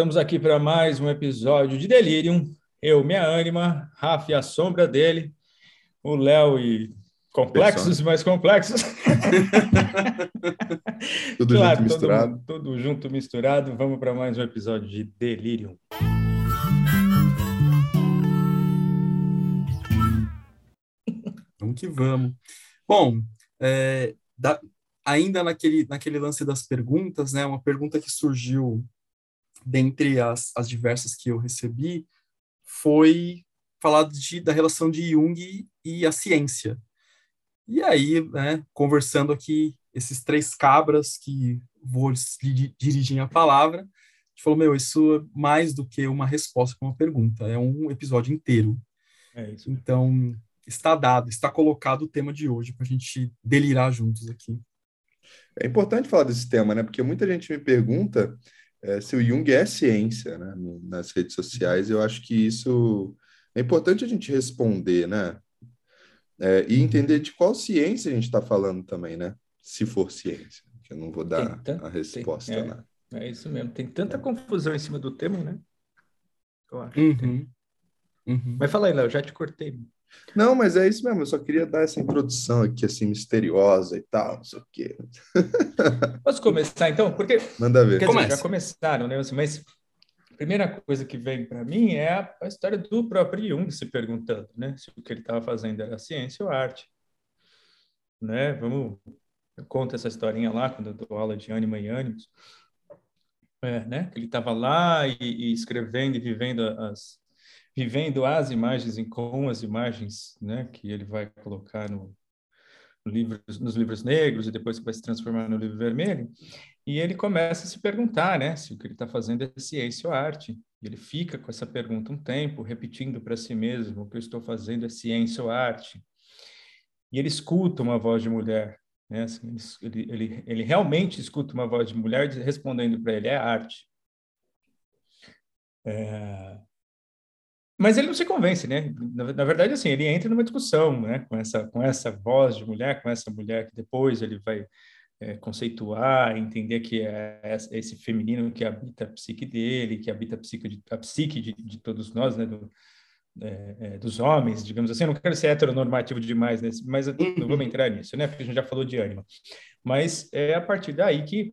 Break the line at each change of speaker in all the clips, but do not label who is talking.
Estamos aqui para mais um episódio de Delirium. Eu, minha ânima, Rafa e a sombra dele, o Léo e complexos e mais complexos.
tudo claro, junto misturado.
Tudo junto misturado. Vamos para mais um episódio de Delirium.
Vamos que vamos. Bom, é, da, ainda naquele, naquele lance das perguntas, né, uma pergunta que surgiu dentre as, as diversas que eu recebi, foi falado de, da relação de Jung e a ciência. E aí, né, conversando aqui, esses três cabras que vou dirigir a palavra, a gente falou, meu, isso é mais do que uma resposta para uma pergunta, é um episódio inteiro.
É isso.
Então, está dado, está colocado o tema de hoje para a gente delirar juntos aqui.
É importante falar desse tema, né? Porque muita gente me pergunta é, se o Jung é ciência, né? nas redes sociais. Eu acho que isso é importante a gente responder, né? É, e entender de qual ciência a gente está falando também, né? Se for ciência, que eu não vou dar a resposta,
tem,
é, né?
É isso mesmo. Tem tanta é. confusão em cima do tema, né?
Eu acho. Uhum. Uhum.
Mas fala aí, Léo, já te cortei.
Não, mas é isso mesmo. Eu só queria dar essa introdução aqui, assim, misteriosa e tal, não sei o quê.
Posso começar, então? Porque,
Manda ver.
Quer dizer, já começaram, né? Mas a primeira coisa que vem para mim é a, a, história do próprio Jung se perguntando, né? Se o que ele estava fazendo era ciência ou arte. Né? Vamos... Eu conto essa historinha lá, quando eu dou aula de ânima e ânimos. É, né? Ele estava lá e, e escrevendo e vivendo as vivendo as imagens com as imagens né, que ele vai colocar no, no livro, nos livros negros e depois vai se transformar no livro vermelho. E ele começa a se perguntar né, se o que ele está fazendo é ciência ou arte. E ele fica com essa pergunta um tempo, repetindo para si mesmo: o que eu estou fazendo é ciência ou arte? E ele escuta uma voz de mulher. Né? Assim, ele, ele, ele realmente escuta uma voz de mulher respondendo para ele: é arte. É, mas ele não se convence, né? Na, na, verdade, assim, ele entra numa discussão, né? Com essa, com essa voz de mulher, com essa mulher que depois ele vai é, conceituar, entender que é esse feminino que habita a psique dele, que habita a psique de, a psique de, de todos nós, né? Do, é, é, dos homens, digamos assim. Eu não quero ser heteronormativo demais, nesse, mas não vamos uhum. entrar nisso, né? Porque a gente já falou de ânima. Mas é a partir daí que,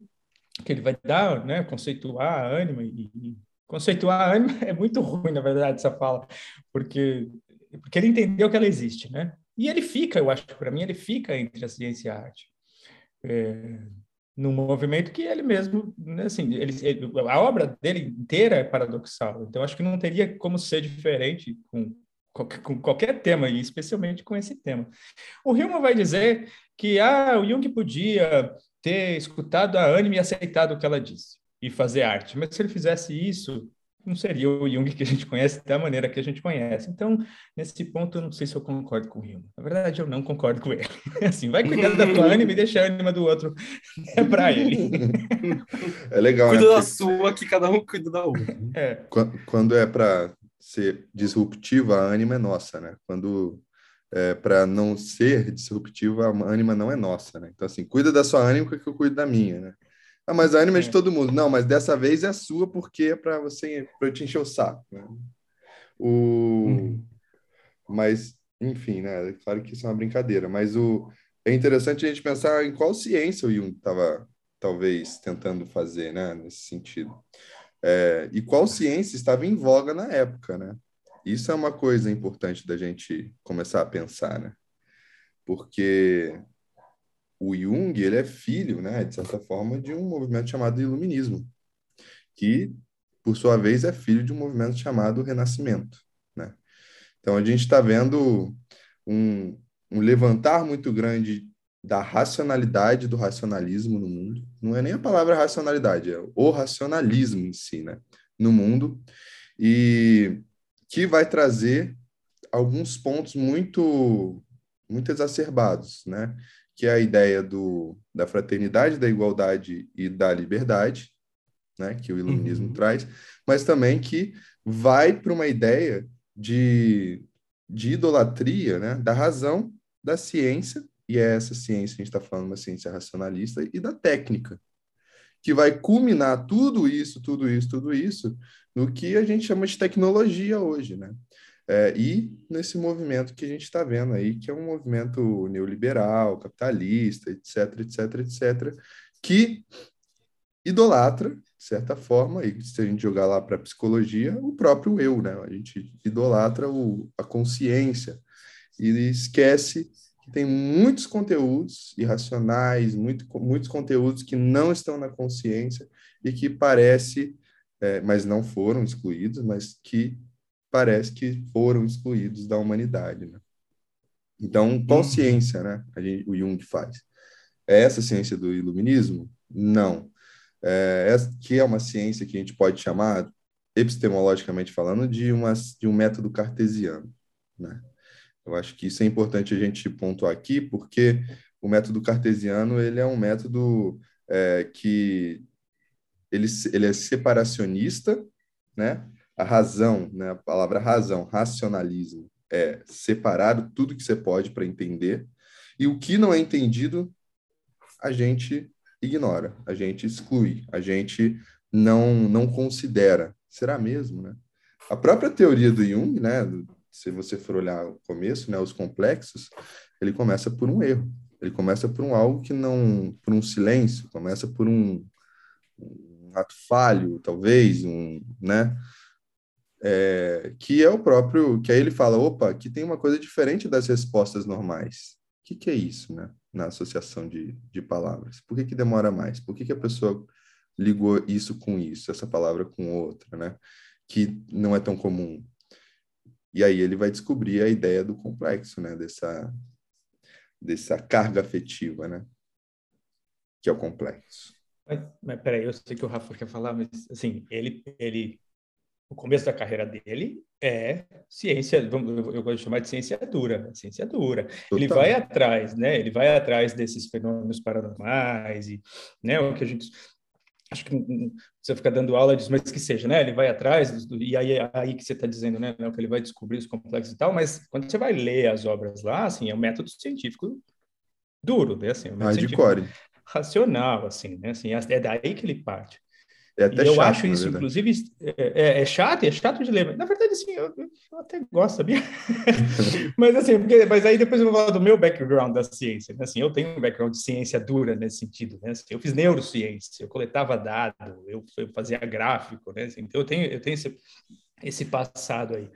que ele vai dar, né? Conceituar a ânima e, e Conceituar é muito ruim, na verdade, essa fala, porque, porque ele entendeu que ela existe, né? E ele fica, eu acho para mim, ele fica entre a ciência e a arte. É, num movimento que ele mesmo, né, assim, ele, ele, a obra dele inteira é paradoxal. Então, acho que não teria como ser diferente com com qualquer tema, e especialmente com esse tema. O Hillman vai dizer que ah, o Jung podia ter escutado a Anne e aceitado o que ela disse e fazer arte. Mas se ele fizesse isso, não seria o Jung que a gente conhece da maneira que a gente conhece. Então, nesse ponto, eu não sei se eu concordo com o Jung. Na verdade, eu não concordo com ele. Assim, vai cuidar da tua ânima e deixa a ânima do outro é para ele.
É legal.
Cuida né? da sua, que cada um cuida da outra.
É. Quando é para ser disruptiva, a ânima é nossa, né? Quando é, para não ser disruptiva, a ânima não é nossa, né? Então, assim, cuida da sua ânima que eu cuido da minha, né? Ah, mas a anime é de todo mundo. Não, mas dessa vez é a sua porque é para você para te encher o saco. Né? O... Uhum. Mas, enfim, né? Claro que isso é uma brincadeira, mas o... é interessante a gente pensar em qual ciência o Jung estava, talvez, tentando fazer, né? Nesse sentido. É... E qual ciência estava em voga na época, né? Isso é uma coisa importante da gente começar a pensar, né? Porque o Jung ele é filho, né, de certa forma, de um movimento chamado Iluminismo, que, por sua vez, é filho de um movimento chamado Renascimento. Né? Então, a gente está vendo um, um levantar muito grande da racionalidade do racionalismo no mundo. Não é nem a palavra racionalidade, é o racionalismo em si, né? no mundo, e que vai trazer alguns pontos muito muito exacerbados, né? Que é a ideia do, da fraternidade, da igualdade e da liberdade, né, que o iluminismo uhum. traz, mas também que vai para uma ideia de, de idolatria né, da razão, da ciência, e é essa ciência, a gente está falando uma ciência racionalista, e da técnica, que vai culminar tudo isso, tudo isso, tudo isso, no que a gente chama de tecnologia hoje, né? É, e nesse movimento que a gente está vendo aí, que é um movimento neoliberal, capitalista, etc, etc, etc, que idolatra, de certa forma, e se a gente jogar lá para a psicologia, o próprio eu, né? A gente idolatra o, a consciência e esquece que tem muitos conteúdos irracionais, muito, muitos conteúdos que não estão na consciência e que parece, é, mas não foram excluídos, mas que parece que foram excluídos da humanidade. Né? Então, qual uhum. ciência né, a gente, o Jung faz? É essa ciência do iluminismo? Não. É, que é uma ciência que a gente pode chamar, epistemologicamente falando, de, uma, de um método cartesiano. Né? Eu acho que isso é importante a gente pontuar aqui, porque o método cartesiano ele é um método é, que ele, ele é separacionista, né? A razão, né, a palavra razão, racionalismo, é separar tudo que você pode para entender, e o que não é entendido, a gente ignora, a gente exclui, a gente não, não considera. Será mesmo, né? A própria teoria do Jung, né, se você for olhar o começo, né, os complexos, ele começa por um erro. Ele começa por um algo que não, por um silêncio, começa por um, um ato falho, talvez, um, né? É, que é o próprio, que aí ele fala, opa, aqui tem uma coisa diferente das respostas normais. O que, que é isso, né? Na associação de, de palavras. Por que, que demora mais? Por que, que a pessoa ligou isso com isso, essa palavra com outra, né? Que não é tão comum. E aí ele vai descobrir a ideia do complexo, né? Dessa, dessa carga afetiva, né? Que é o complexo.
Mas, mas peraí, eu sei que o Rafa quer falar, mas assim, ele, ele o começo da carreira dele é ciência, eu gosto de chamar de ciência dura, ciência dura. Ele vai atrás, né? Ele vai atrás desses fenômenos paranormais e, né, o que a gente acho que você fica dando aula disso, mas que seja, né? Ele vai atrás e aí é aí que você está dizendo, né, que ele vai descobrir os complexos e tal, mas quando você vai ler as obras lá, assim, é um método científico duro, né? Assim, é um
método
racional, assim, né? Assim, é daí que ele parte.
É até e
eu
chato,
acho isso, inclusive, é, é, é, chato, é chato de ler. Na verdade, assim, eu, eu até gosto, sabia? mas assim, porque, mas aí depois eu vou falar do meu background da ciência. Né? Assim, eu tenho um background de ciência dura nesse sentido. Né? Assim, eu fiz neurociência, eu coletava dados, eu, eu fazia gráfico, né? Assim, então eu tenho, eu tenho esse, esse passado aí.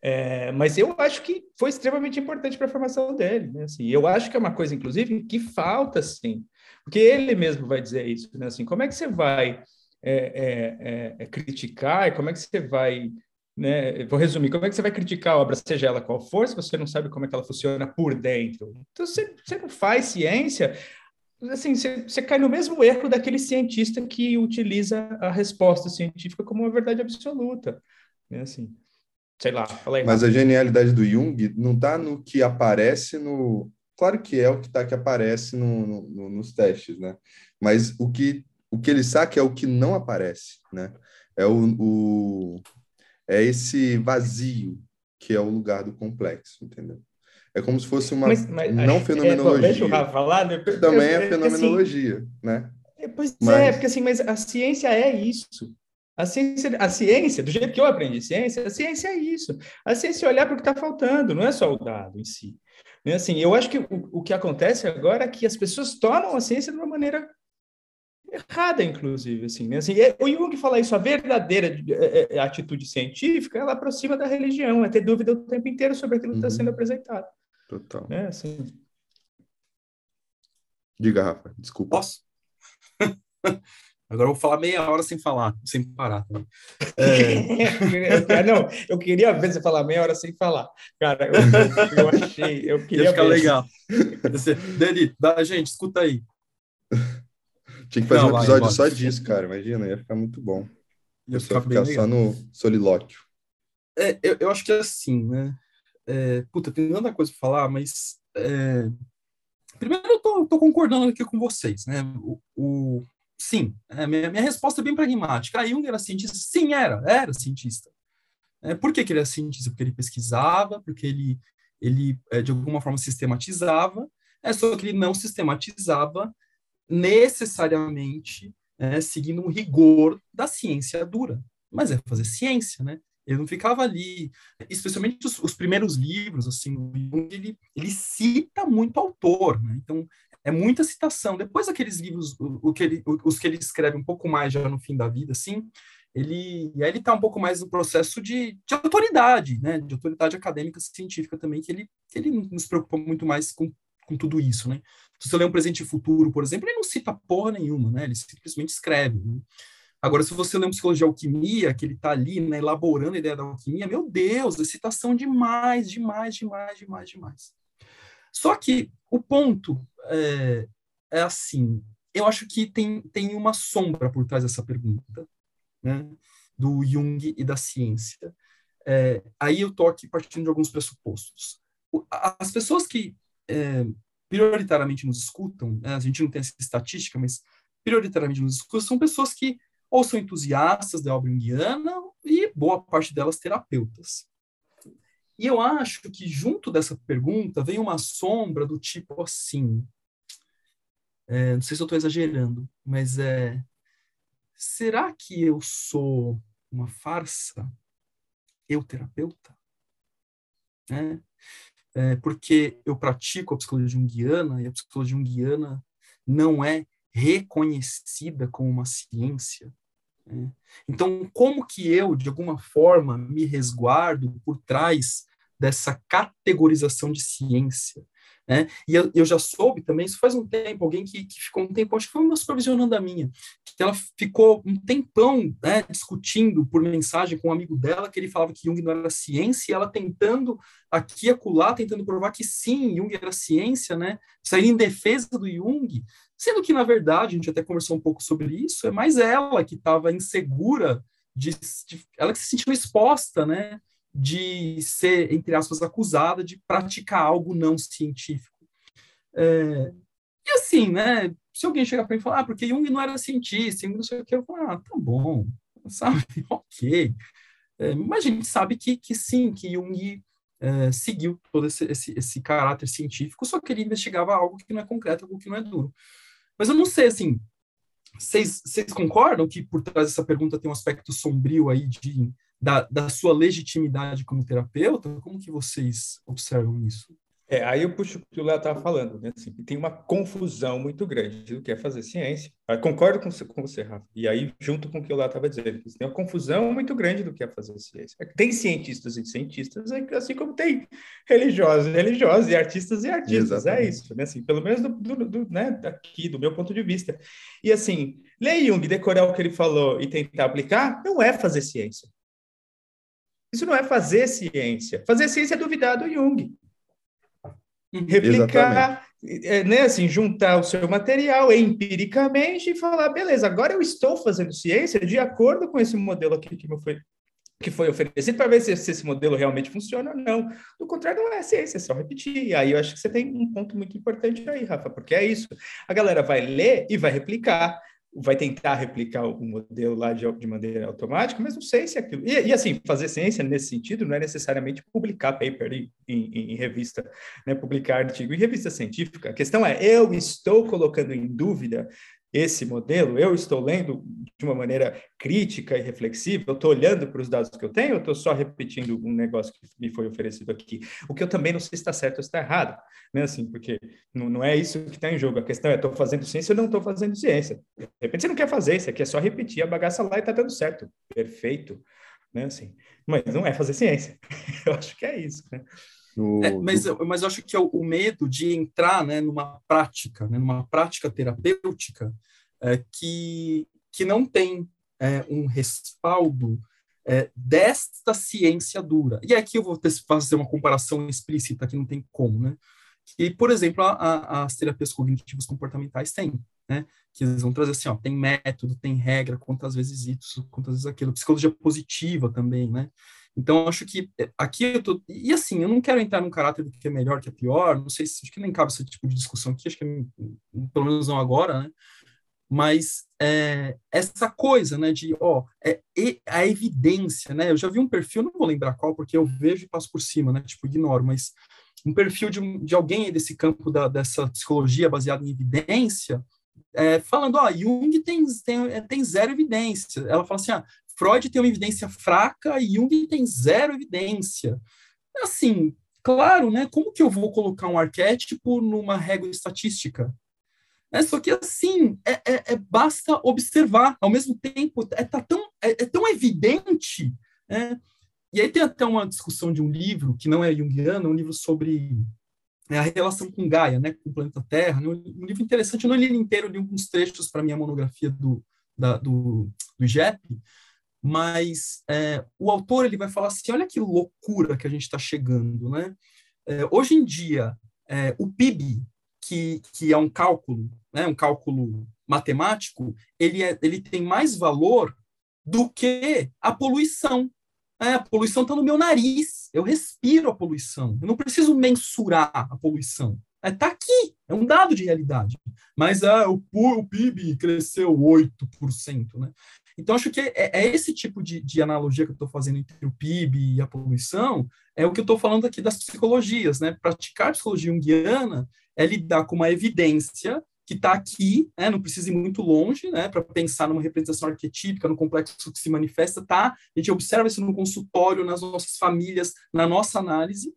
É, mas eu acho que foi extremamente importante para a formação dele. Né? Assim, eu acho que é uma coisa, inclusive, que falta, sim, porque ele mesmo vai dizer isso. Né? Assim, como é que você vai é, é, é, é, criticar e como é que você vai, né? Vou resumir, como é que você vai criticar a obra, seja ela qual for, se você não sabe como é que ela funciona por dentro. Então, você, você não faz ciência, assim, você, você cai no mesmo erro daquele cientista que utiliza a resposta científica como uma verdade absoluta, né? Assim, sei lá, fala aí.
Mas a genialidade do Jung não está no que aparece no... Claro que é o que está que aparece no, no, nos testes, né? Mas o que o que ele saca é o que não aparece, né? É o, o é esse vazio que é o lugar do complexo, entendeu? É como se fosse uma mas, mas, não fenomenologia. É, deixa
o Rafa falar, né?
Também é fenomenologia, assim, né?
É, pois mas... é, porque assim, mas a ciência é isso. A ciência, a ciência, do jeito que eu aprendi ciência, a ciência é isso. A ciência é olhar para o que está faltando, não é só o dado em si. Né? Assim, eu acho que o, o que acontece agora é que as pessoas tomam a ciência de uma maneira errada, inclusive, assim, né? assim, é, o Jung fala isso, a verdadeira é, é, atitude científica, ela aproxima da religião, é ter dúvida o tempo inteiro sobre aquilo que está uhum. sendo apresentado.
Total.
Né? Assim...
Diga, Rafa, desculpa.
Posso? Agora eu vou falar meia hora sem falar, sem parar.
É... não, eu queria ver você falar meia hora sem falar. Cara, eu, eu achei, eu queria
Ia ficar ver. legal. Dani, gente, escuta aí.
Tinha que fazer não, um episódio só disso, cara. Imagina, ia ficar muito bom. Ia ficar, ficar só no solilóquio.
É, eu, eu acho que é assim, né? É, puta, tem tanta coisa para falar, mas. É... Primeiro, eu tô, tô, concordando aqui com vocês, né? O, o... Sim, é, minha, minha resposta é bem pragmática. A Jung era cientista? Sim, era, era cientista. É, por que, que ele era cientista? Porque ele pesquisava, porque ele, ele é, de alguma forma sistematizava, é só que ele não sistematizava necessariamente é, seguindo um rigor da ciência dura. Mas é fazer ciência, né? Ele não ficava ali, especialmente os, os primeiros livros, assim, ele, ele cita muito autor, né? Então, é muita citação. Depois aqueles livros, o, o que ele, os que ele escreve um pouco mais já no fim da vida, assim, ele, e aí ele está um pouco mais no processo de, de autoridade, né? De autoridade acadêmica científica também, que ele, que ele não se preocupa muito mais com, com tudo isso, né? Se você lê um presente e futuro, por exemplo, ele não cita porra nenhuma, né? Ele simplesmente escreve. Né? Agora, se você lê um Psicologia Alquimia, que ele está ali, né, elaborando a ideia da alquimia, meu Deus, é citação demais, demais, demais, demais, demais. Só que o ponto é, é assim, eu acho que tem, tem uma sombra por trás dessa pergunta, né, do Jung e da ciência. É, aí eu estou aqui partindo de alguns pressupostos. As pessoas que é, prioritariamente nos escutam, né, a gente não tem essa estatística, mas prioritariamente nos escutam, são pessoas que ou são entusiastas da obra junguiana e boa parte delas terapeutas. E eu acho que junto dessa pergunta vem uma sombra do tipo assim, é, não sei se eu estou exagerando, mas é, será que eu sou uma farsa? Eu terapeuta? É, é, porque eu pratico a psicologia junguiana e a psicologia junguiana não é reconhecida como uma ciência. Né? Então, como que eu, de alguma forma, me resguardo por trás dessa categorização de ciência? Né? E eu, eu, já soube também, isso faz um tempo, alguém que, que, ficou um tempo, acho que foi uma supervisionando minha, que ela ficou um tempão né, discutindo por mensagem com um amigo dela, que ele falava que Jung não era ciência, e ela tentando aqui e acolá, tentando provar que sim, Jung era ciência, né? Sair em defesa do Jung, Sendo que, na verdade, a gente até conversou um pouco sobre isso, é mais ela que estava insegura, de, de, ela que se sentiu exposta, né, de ser, entre aspas, acusada de praticar algo não científico. É, e assim, né, se alguém chegar para mim e falar, ah, porque Jung não era cientista, Jung não sei o que, eu falo, ah, tá bom, sabe, ok. É, mas a gente sabe que, que sim, que Jung é, seguiu todo esse, esse, esse caráter científico, só que ele investigava algo que não é concreto, algo que não é duro. Mas eu não sei, assim, vocês, concordam que por trás dessa pergunta tem um aspecto sombrio aí de, da, da sua legitimidade como terapeuta? Como que vocês observam isso?
É, aí eu puxo o que o Léo estava falando, né? Assim, tem uma confusão muito grande do que é fazer ciência. Eu concordo com você, com você, Rafa. E aí, junto com o que o Léo estava dizendo, tem uma confusão muito grande do que é fazer ciência. Tem cientistas e cientistas, assim como tem religiosos e religiosos, e artistas e artistas. É Exatamente. É isso, né? Assim, pelo menos do, do, do, né, daqui, do meu ponto de vista. E assim, ler Jung, decorar o que ele falou e tentar aplicar, não é fazer ciência. Isso não é fazer ciência. Fazer ciência é duvidar do Jung. Uhum. replicar, é, né, assim, juntar o seu material empiricamente e falar, beleza, agora eu estou fazendo ciência de acordo com esse modelo aqui que me foi que foi oferecido para ver se, se, esse modelo realmente funciona ou não. Do contrário, não é ciência, é só repetir. Aí eu acho que você tem um ponto muito importante aí, Rafa, porque é isso. A galera vai ler e vai replicar vai tentar replicar o modelo lá de, de maneira automática, mas não sei se aquilo. E, e, assim, fazer ciência nesse sentido não é necessariamente publicar paper em, em, em, revista, né? publicar artigo em revista científica. A questão é, eu estou colocando em dúvida esse modelo, eu estou lendo de uma maneira crítica e reflexiva, eu estou olhando para os dados que eu tenho, eu estou só repetindo um negócio que me foi oferecido aqui. O que eu também não sei se está certo ou se está errado, né? Assim, porque não, não é isso que está em jogo. A questão é, estou fazendo ciência ou não estou fazendo ciência. De repente você não quer fazer isso, aqui é só repetir a bagaça lá e está dando certo. Perfeito. Né? Assim, mas não é fazer ciência. eu acho que é isso, né?
No... É, mas, mas eu acho que é o, o, medo de entrar né, numa prática, né, numa prática terapêutica é, que, que não tem é, um respaldo é, desta ciência dura. E aqui eu vou ter, fazer uma comparação explícita que não tem como, né? Que, por exemplo, a, a, as terapias cognitivas comportamentais têm, né? Que eles vão trazer assim, ó, tem método, tem regra, quantas vezes isso, quantas vezes aquilo. Psicologia positiva também, né? Então, acho que é, aqui eu tô. E assim, eu não quero entrar num caráter do que é melhor, que é pior, não sei se acho que nem cabe esse tipo de discussão aqui, acho que é, pelo menos não agora, né? Mas é, essa coisa, né, de, ó, é, a evidência, né? Eu já vi um perfil, não vou lembrar qual, porque eu vejo e passo por cima, né? Tipo, ignoro, mas um perfil de, de alguém desse campo da, dessa psicologia baseada em evidência, é, falando, ó, Jung tem, tem, é, tem zero evidência. Ela fala assim, ah, Freud tem uma evidência fraca e Jung tem zero evidência. Assim, claro, né? Como que eu vou colocar um arquétipo numa régua estatística? É, só que assim, é, é, é, basta observar, ao mesmo tempo, é, tá tão, é, é tão evidente. Né? E aí tem até uma discussão de um livro, que não é junguiano, é um livro sobre é, a relação com Gaia, né, com o planeta Terra. Né? Um livro interessante, eu não li ele inteiro, li alguns trechos para minha monografia do, da, do, do IGEP, mas é, o autor ele vai falar assim, olha que loucura que a gente está chegando, né? É, hoje em dia, é, o PIB, que, que é um cálculo né, um cálculo matemático, ele, é, ele tem mais valor do que a poluição. É, a poluição está no meu nariz, eu respiro a poluição, eu não preciso mensurar a poluição. Está é, tá aqui, é um dado de realidade. Mas ah, o, o PIB cresceu 8%. Né? Então, acho que é, é esse tipo de, de, analogia que eu estou fazendo entre o PIB e a poluição, é o que eu estou falando aqui das psicologias. Né? Praticar psicologia junguiana é lidar com uma evidência que está aqui, né, não precisa ir muito longe, né, para pensar numa representação arquetípica, no complexo que se manifesta, tá? A gente observa isso no consultório, nas nossas famílias, na nossa análise,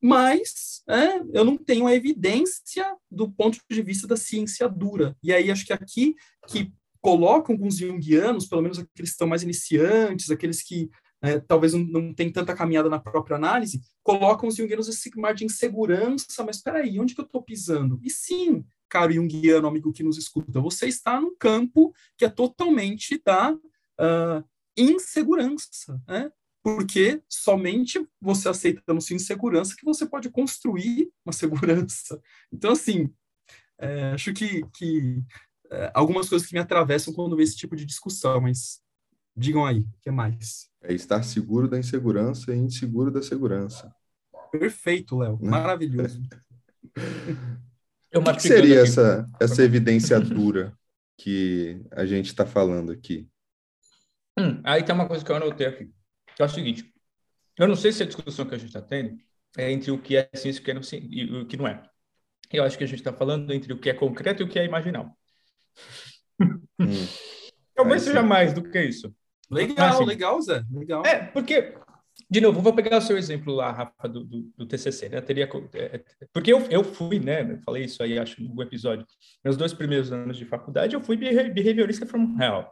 mas é, eu não tenho a evidência do ponto de vista da ciência dura. E aí acho que aqui que colocam alguns junguianos, pelo menos aqueles que estão mais iniciantes, aqueles que é, talvez não, não tanta caminhada na própria análise, colocam os junguianos esse mar de insegurança, mas espera aí, onde que eu estou pisando? E sim, caro junguiano, amigo que nos escuta, você está num campo que é totalmente da uh, insegurança, né? Porque somente você aceitando sua insegurança que você pode construir uma segurança. Então, assim, é, acho que, que é, algumas coisas que me atravessam quando vejo esse tipo de discussão, mas digam aí, o que mais?
É estar seguro da insegurança e inseguro da segurança.
Perfeito, Léo. Né? Maravilhoso.
o que, que seria essa, essa evidência dura que a gente está falando aqui?
Hum, aí tem uma coisa que eu anotei aqui, que é o seguinte, eu não sei se a discussão que a gente está tendo é entre o que é ciência e o que não é. Eu acho que a gente está falando entre o que é concreto e o que é imaginal. Hum. Talvez seja mais do que isso.
Legal, assim, legal, Zé. Legal.
É, porque de novo, vou pegar o seu exemplo lá, Rafa, do, do, do TCC, né? Teria, é, porque eu, eu fui, né? Eu falei isso aí, acho, no episódio. Meus dois primeiros anos de faculdade, eu fui behaviorista from hell.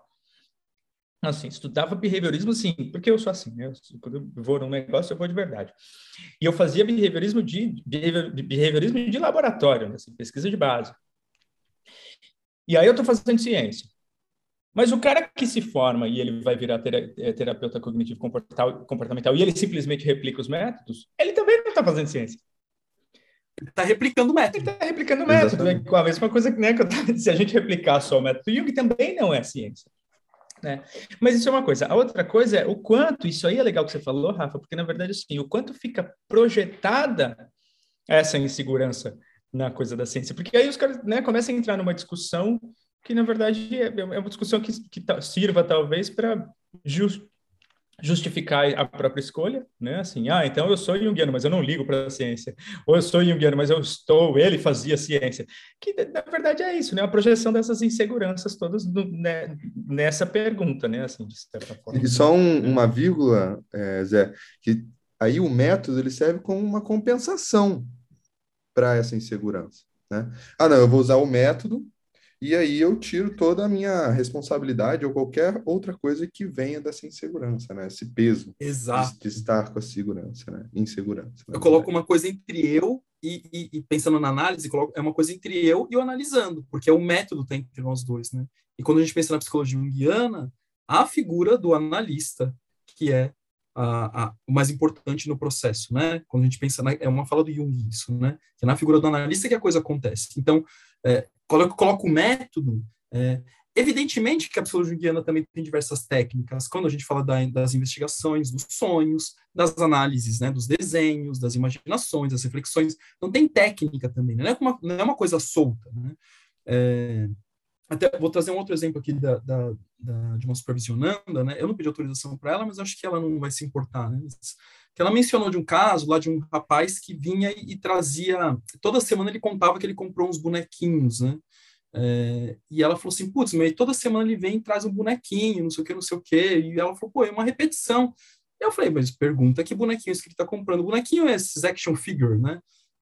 Assim, estudava behaviorismo, sim, porque eu sou assim, né? Quando eu vou num negócio, eu vou de verdade. E eu fazia behaviorismo de, behaviorismo de laboratório, né? assim, pesquisa de base. E aí eu estou fazendo ciência. Mas o cara que se forma e ele vai virar eh, terapeuta cognitivo comportamental e ele simplesmente replica os métodos, ele também não está fazendo ciência.
Ele está replicando o método.
Ele está replicando o método, com a mesma coisa que, né, que eu estava Se a gente replicar só o método Jung, também não é ciência. Né? Mas isso é uma coisa. A outra coisa é o quanto, isso aí é legal que você falou, Rafa, porque na verdade, assim, o quanto fica projetada essa insegurança na coisa da ciência. Porque aí os caras né, começam a entrar numa discussão que na verdade é, é uma discussão que, que sirva talvez para just, justificar a própria escolha, né? Assim, ah, então eu sou junguiano, mas eu não ligo para a ciência. Ou eu sou junguiano, mas eu estou, ele fazia ciência. Que na verdade é isso, né? A projeção dessas inseguranças todas no, né, nessa pergunta, né? Assim, de certa
forma. E só um, uma vírgula, é, Zé, que aí o método ele serve como uma compensação para essa insegurança, né? Ah, não, eu vou usar o método e aí eu tiro toda a minha responsabilidade ou qualquer outra coisa que venha dessa insegurança, né? Esse peso
Exato.
De, estar com a segurança, né? Insegurança.
Eu coloco uma coisa entre eu e, e, e, pensando na análise, é uma coisa entre eu e o analisando, porque é o método tem entre nós dois, né? E quando a gente pensa na psicologia junguiana, a figura do analista, que é a, a, o mais importante no processo, né? Quando a gente pensa, na, é uma fala do Jung isso, né? Que é na figura do analista que a coisa acontece. Então, é, coloco, coloco o método. É, evidentemente que a psicologia junguiana também tem diversas técnicas, quando a gente fala da, das investigações, dos sonhos, das análises, né, dos desenhos, das imaginações, das reflexões, então tem técnica também, né? não, é uma, não é uma coisa solta. Né? É, até vou trazer um outro exemplo aqui da, da, da, de uma supervisionanda, né? Eu não pedi autorização para ela, mas acho que ela não vai se importar, né? que ela mencionou de um caso lá de um rapaz que vinha e, e trazia toda semana ele contava que ele comprou uns bonequinhos, né? É, e ela falou assim, putz, mas toda semana ele vem e traz um bonequinho, não sei o que, não sei o que. E ela falou, pô, é uma repetição. Eu falei, mas pergunta que bonequinho que ele está comprando. Bonequinho é esses action figure, né?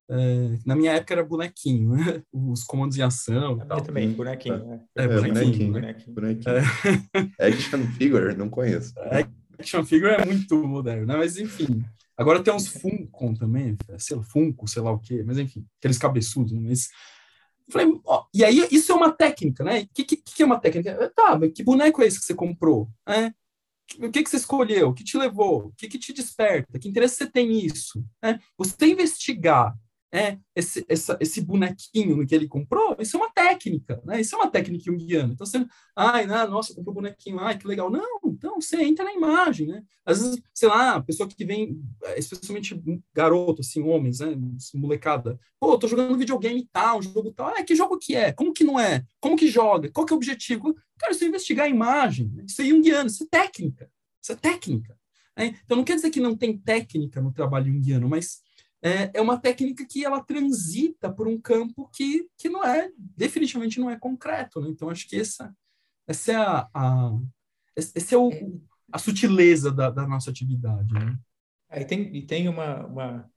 É, na minha época era bonequinho, né? Os comandos em ação.
Eu também, bonequinho. Né?
É, é bonequinho. bonequinho. bonequinho. É. Action figure, não conheço.
Action figure é muito moderno, né? Mas enfim. Agora tem uns Funkon também, sei lá, Funko, sei lá o quê, mas enfim, aqueles cabeçudos, né? mas Falei, ó, e aí isso é uma técnica, né? O que, que, que, é uma técnica? Tá, mas que boneco é esse que você comprou? É? O que, que você escolheu? O que te levou? O que, que te desperta? Que interesse você tem nisso? É? Você investigar é, esse, essa, esse bonequinho que ele comprou, isso é uma técnica, né? Isso é uma técnica junguiana. Então, você, ai, não, nossa, comprou um bonequinho, ai, que legal. Não, então você entra na imagem, né? Às vezes, sei lá, pessoa que vem, especialmente garoto, assim, homens, né? Molecada. Pô, tô jogando videogame tal, um jogo tal. É, que jogo que é? Como que não é? Como que joga? Qual que é o objetivo? Cara, isso é investigar a imagem, né? isso é junguiano, isso é técnica. Isso é técnica. Né? Então, não quer dizer que não tem técnica no trabalho junguiano, mas é, é uma técnica que ela transita por um campo que, que não é, definitivamente não é concreto. Né? Então, acho que essa, essa é a, a esse é o, a sutileza da, da nossa atividade. Né?
É, e, tem, e tem uma, uma...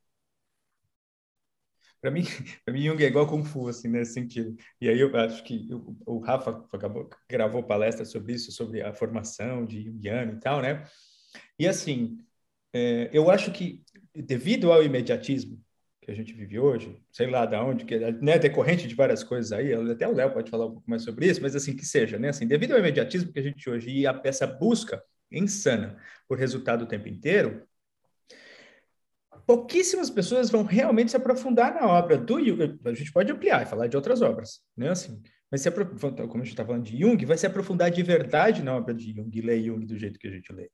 Para mim, mim, Jung é igual Kung Fu, assim, nesse sentido. E aí eu acho que o, o Rafa acabou, gravou palestra sobre isso, sobre a formação de Jungiano e tal, né? E assim, é, eu acho que devido ao imediatismo que a gente vive hoje, sei lá da onde, que é né, decorrente de várias coisas aí, até o Léo pode falar um pouco mais sobre isso, mas assim que seja, né? Assim, devido ao imediatismo que a gente hoje e a essa busca insana por resultado o tempo inteiro, pouquíssimas pessoas vão realmente se aprofundar na obra do A gente pode ampliar e falar de outras obras, né? Assim, mas se como a gente está falando de Jung, vai se aprofundar de verdade na obra de Jung, ler Jung do jeito que a gente lê.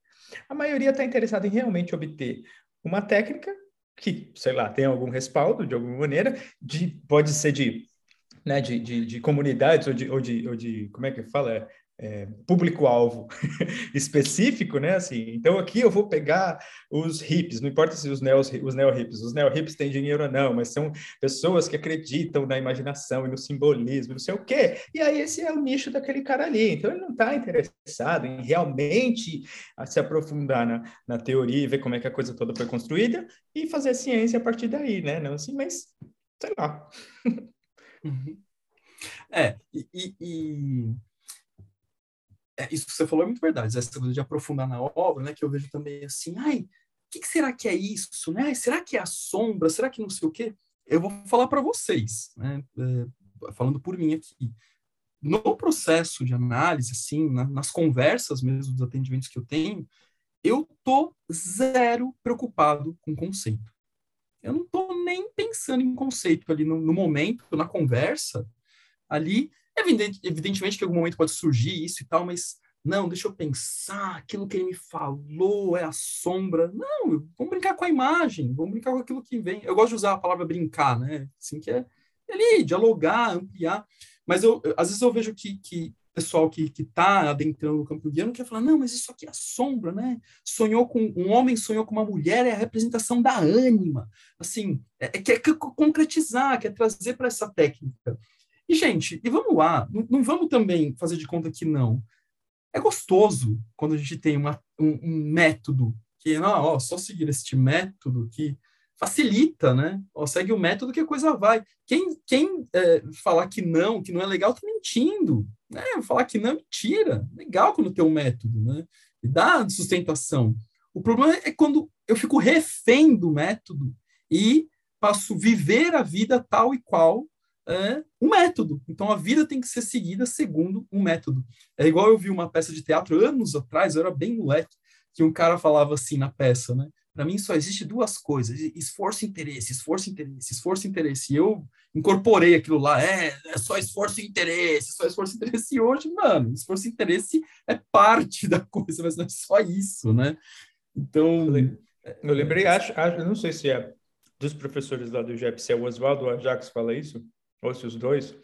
A maioria está interessada em realmente obter uma técnica que, sei lá, tem algum respaldo de alguma maneira, de, pode ser de, né, de, de, de comunidades ou de, ou, de, ou de, como é que fala? É, público-alvo específico, né? Assim, então aqui eu vou pegar os hips, não importa se os neo os neo hips, os neo hips têm dinheiro ou não, mas são pessoas que acreditam na imaginação e no simbolismo, não sei o quê. E aí esse é o nicho daquele cara ali. Então ele não está interessado em realmente se aprofundar na, na teoria e ver como é que a coisa toda foi construída e fazer ciência a partir daí, né? Não assim, mas sei lá.
Uhum. É, e, e é, isso que você falou é muito verdade, essa coisa de aprofundar na obra, né, que eu vejo também assim, ai, o que, que, será que é isso, né? Ai, será que é a sombra? Será que não sei o quê? Eu vou falar para vocês, né, é, falando por mim aqui. No processo de análise, assim, na, nas conversas mesmo dos atendimentos que eu tenho, eu tô zero preocupado com conceito. Eu não tô nem pensando em conceito ali no, no momento, na conversa, ali Evidente, evidentemente que em algum momento pode surgir isso e tal, mas não, deixa eu pensar, aquilo que ele me falou é a sombra. Não, vamos brincar com a imagem, vamos brincar com aquilo que vem. Eu gosto de usar a palavra brincar, né? Assim, que é ali, dialogar, ampliar. Mas eu, às vezes eu vejo que, que pessoal que está adentrando no campo guiano quer falar, não, mas isso aqui é a sombra, né? Sonhou com um homem, sonhou com uma mulher, é a representação da ânima. Assim, é, é quer concretizar, quer trazer para essa técnica. E, gente, e vamos lá, não, não, vamos também fazer de conta que não. É gostoso quando a gente tem uma, um, um método que, não, ó, só seguir este método que facilita, né? Ó, segue o método que a coisa vai. Quem, quem é, falar que não, que não é legal, tá mentindo. Né? Falar que não é mentira. Legal quando tem um método, né? E dá sustentação. O problema é quando eu fico refém do método e passo viver a vida tal e qual é, um método. Então a vida tem que ser seguida segundo um método. É igual eu vi uma peça de teatro anos atrás, eu era bem moleque, que um cara falava assim na peça, né? Para mim só existe duas coisas: esforço e interesse, esforço e interesse, esforço e interesse. E eu incorporei aquilo lá, é, é só esforço e interesse, só esforço e interesse. E hoje, mano, esforço e interesse é parte da coisa, mas não é só isso, né? Então.
Eu lembrei, acho, acho, não sei se é dos professores lá do IGEP, se é o Oswaldo ou a Jacques fala isso, ou se os dois,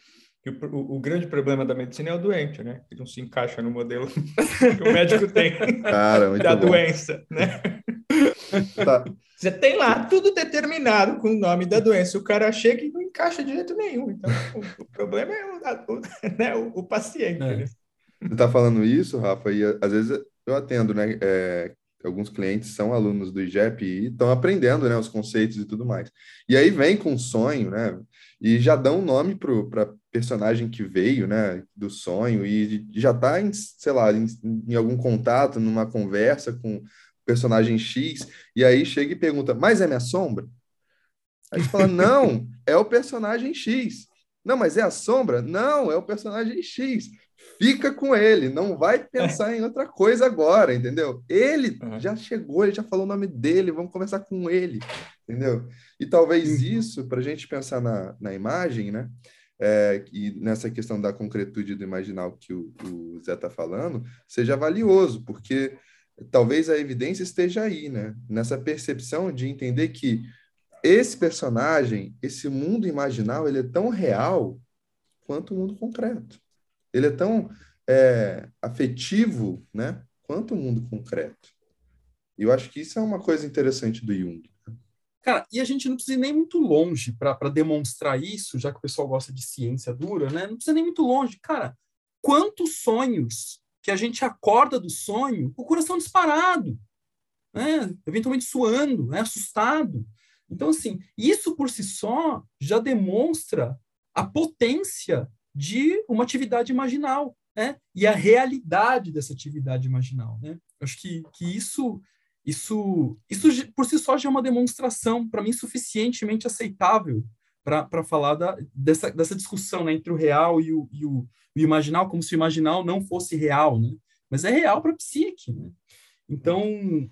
que o, o, o, grande problema da medicina é o doente, né? Que não se encaixa no modelo que o médico tem
Cara,
da
bom.
doença, né? Tá. Você tem lá tudo determinado com o nome da doença. O cara chega e não encaixa de jeito nenhum. Então, o, o problema é o, o, né, o, o paciente. É. Né?
Você está falando isso, Rafa, e às vezes eu atendo, né? É, alguns clientes são alunos do IGEP e estão aprendendo, né, os conceitos e tudo mais. E aí vem com um sonho, né? E já dão um nome para personagem que veio, né, do sonho e já está, sei lá, em, em algum contato, numa conversa com personagem X, e aí chega e pergunta, mas é minha sombra? Aí a gente fala, não, é o personagem X. Não, mas é a sombra? Não, é o personagem X. Fica com ele, não vai pensar em outra coisa agora, entendeu? Ele uhum. já chegou, ele já falou o nome dele, vamos conversar com ele, entendeu? E talvez uhum. isso, para a gente pensar na, na imagem, né? É, e nessa questão da concretude do imaginal que o, o Zé está falando, seja valioso, porque talvez a evidência esteja aí, né? Nessa percepção de entender que esse personagem, esse mundo imaginal, ele é tão real quanto o mundo concreto. Ele é tão é, afetivo, né? Quanto o mundo concreto. E eu acho que isso é uma coisa interessante do Jung.
Cara, e a gente não precisa ir nem muito longe para demonstrar isso, já que o pessoal gosta de ciência dura, né? Não precisa nem muito longe. Cara, quantos sonhos que a gente acorda do sonho com o coração disparado, né? eventualmente suando, né? assustado. Então, assim, isso por si só já demonstra a potência de uma atividade imaginal, né? E a realidade dessa atividade imaginal, né? Acho que, que isso, isso, isso por si só já é uma demonstração, para mim, suficientemente aceitável para falar da, dessa, dessa discussão né, entre o real e o, e o, o imaginal, como se o imaginal não fosse real, né? Mas é real para a psique, né? Então,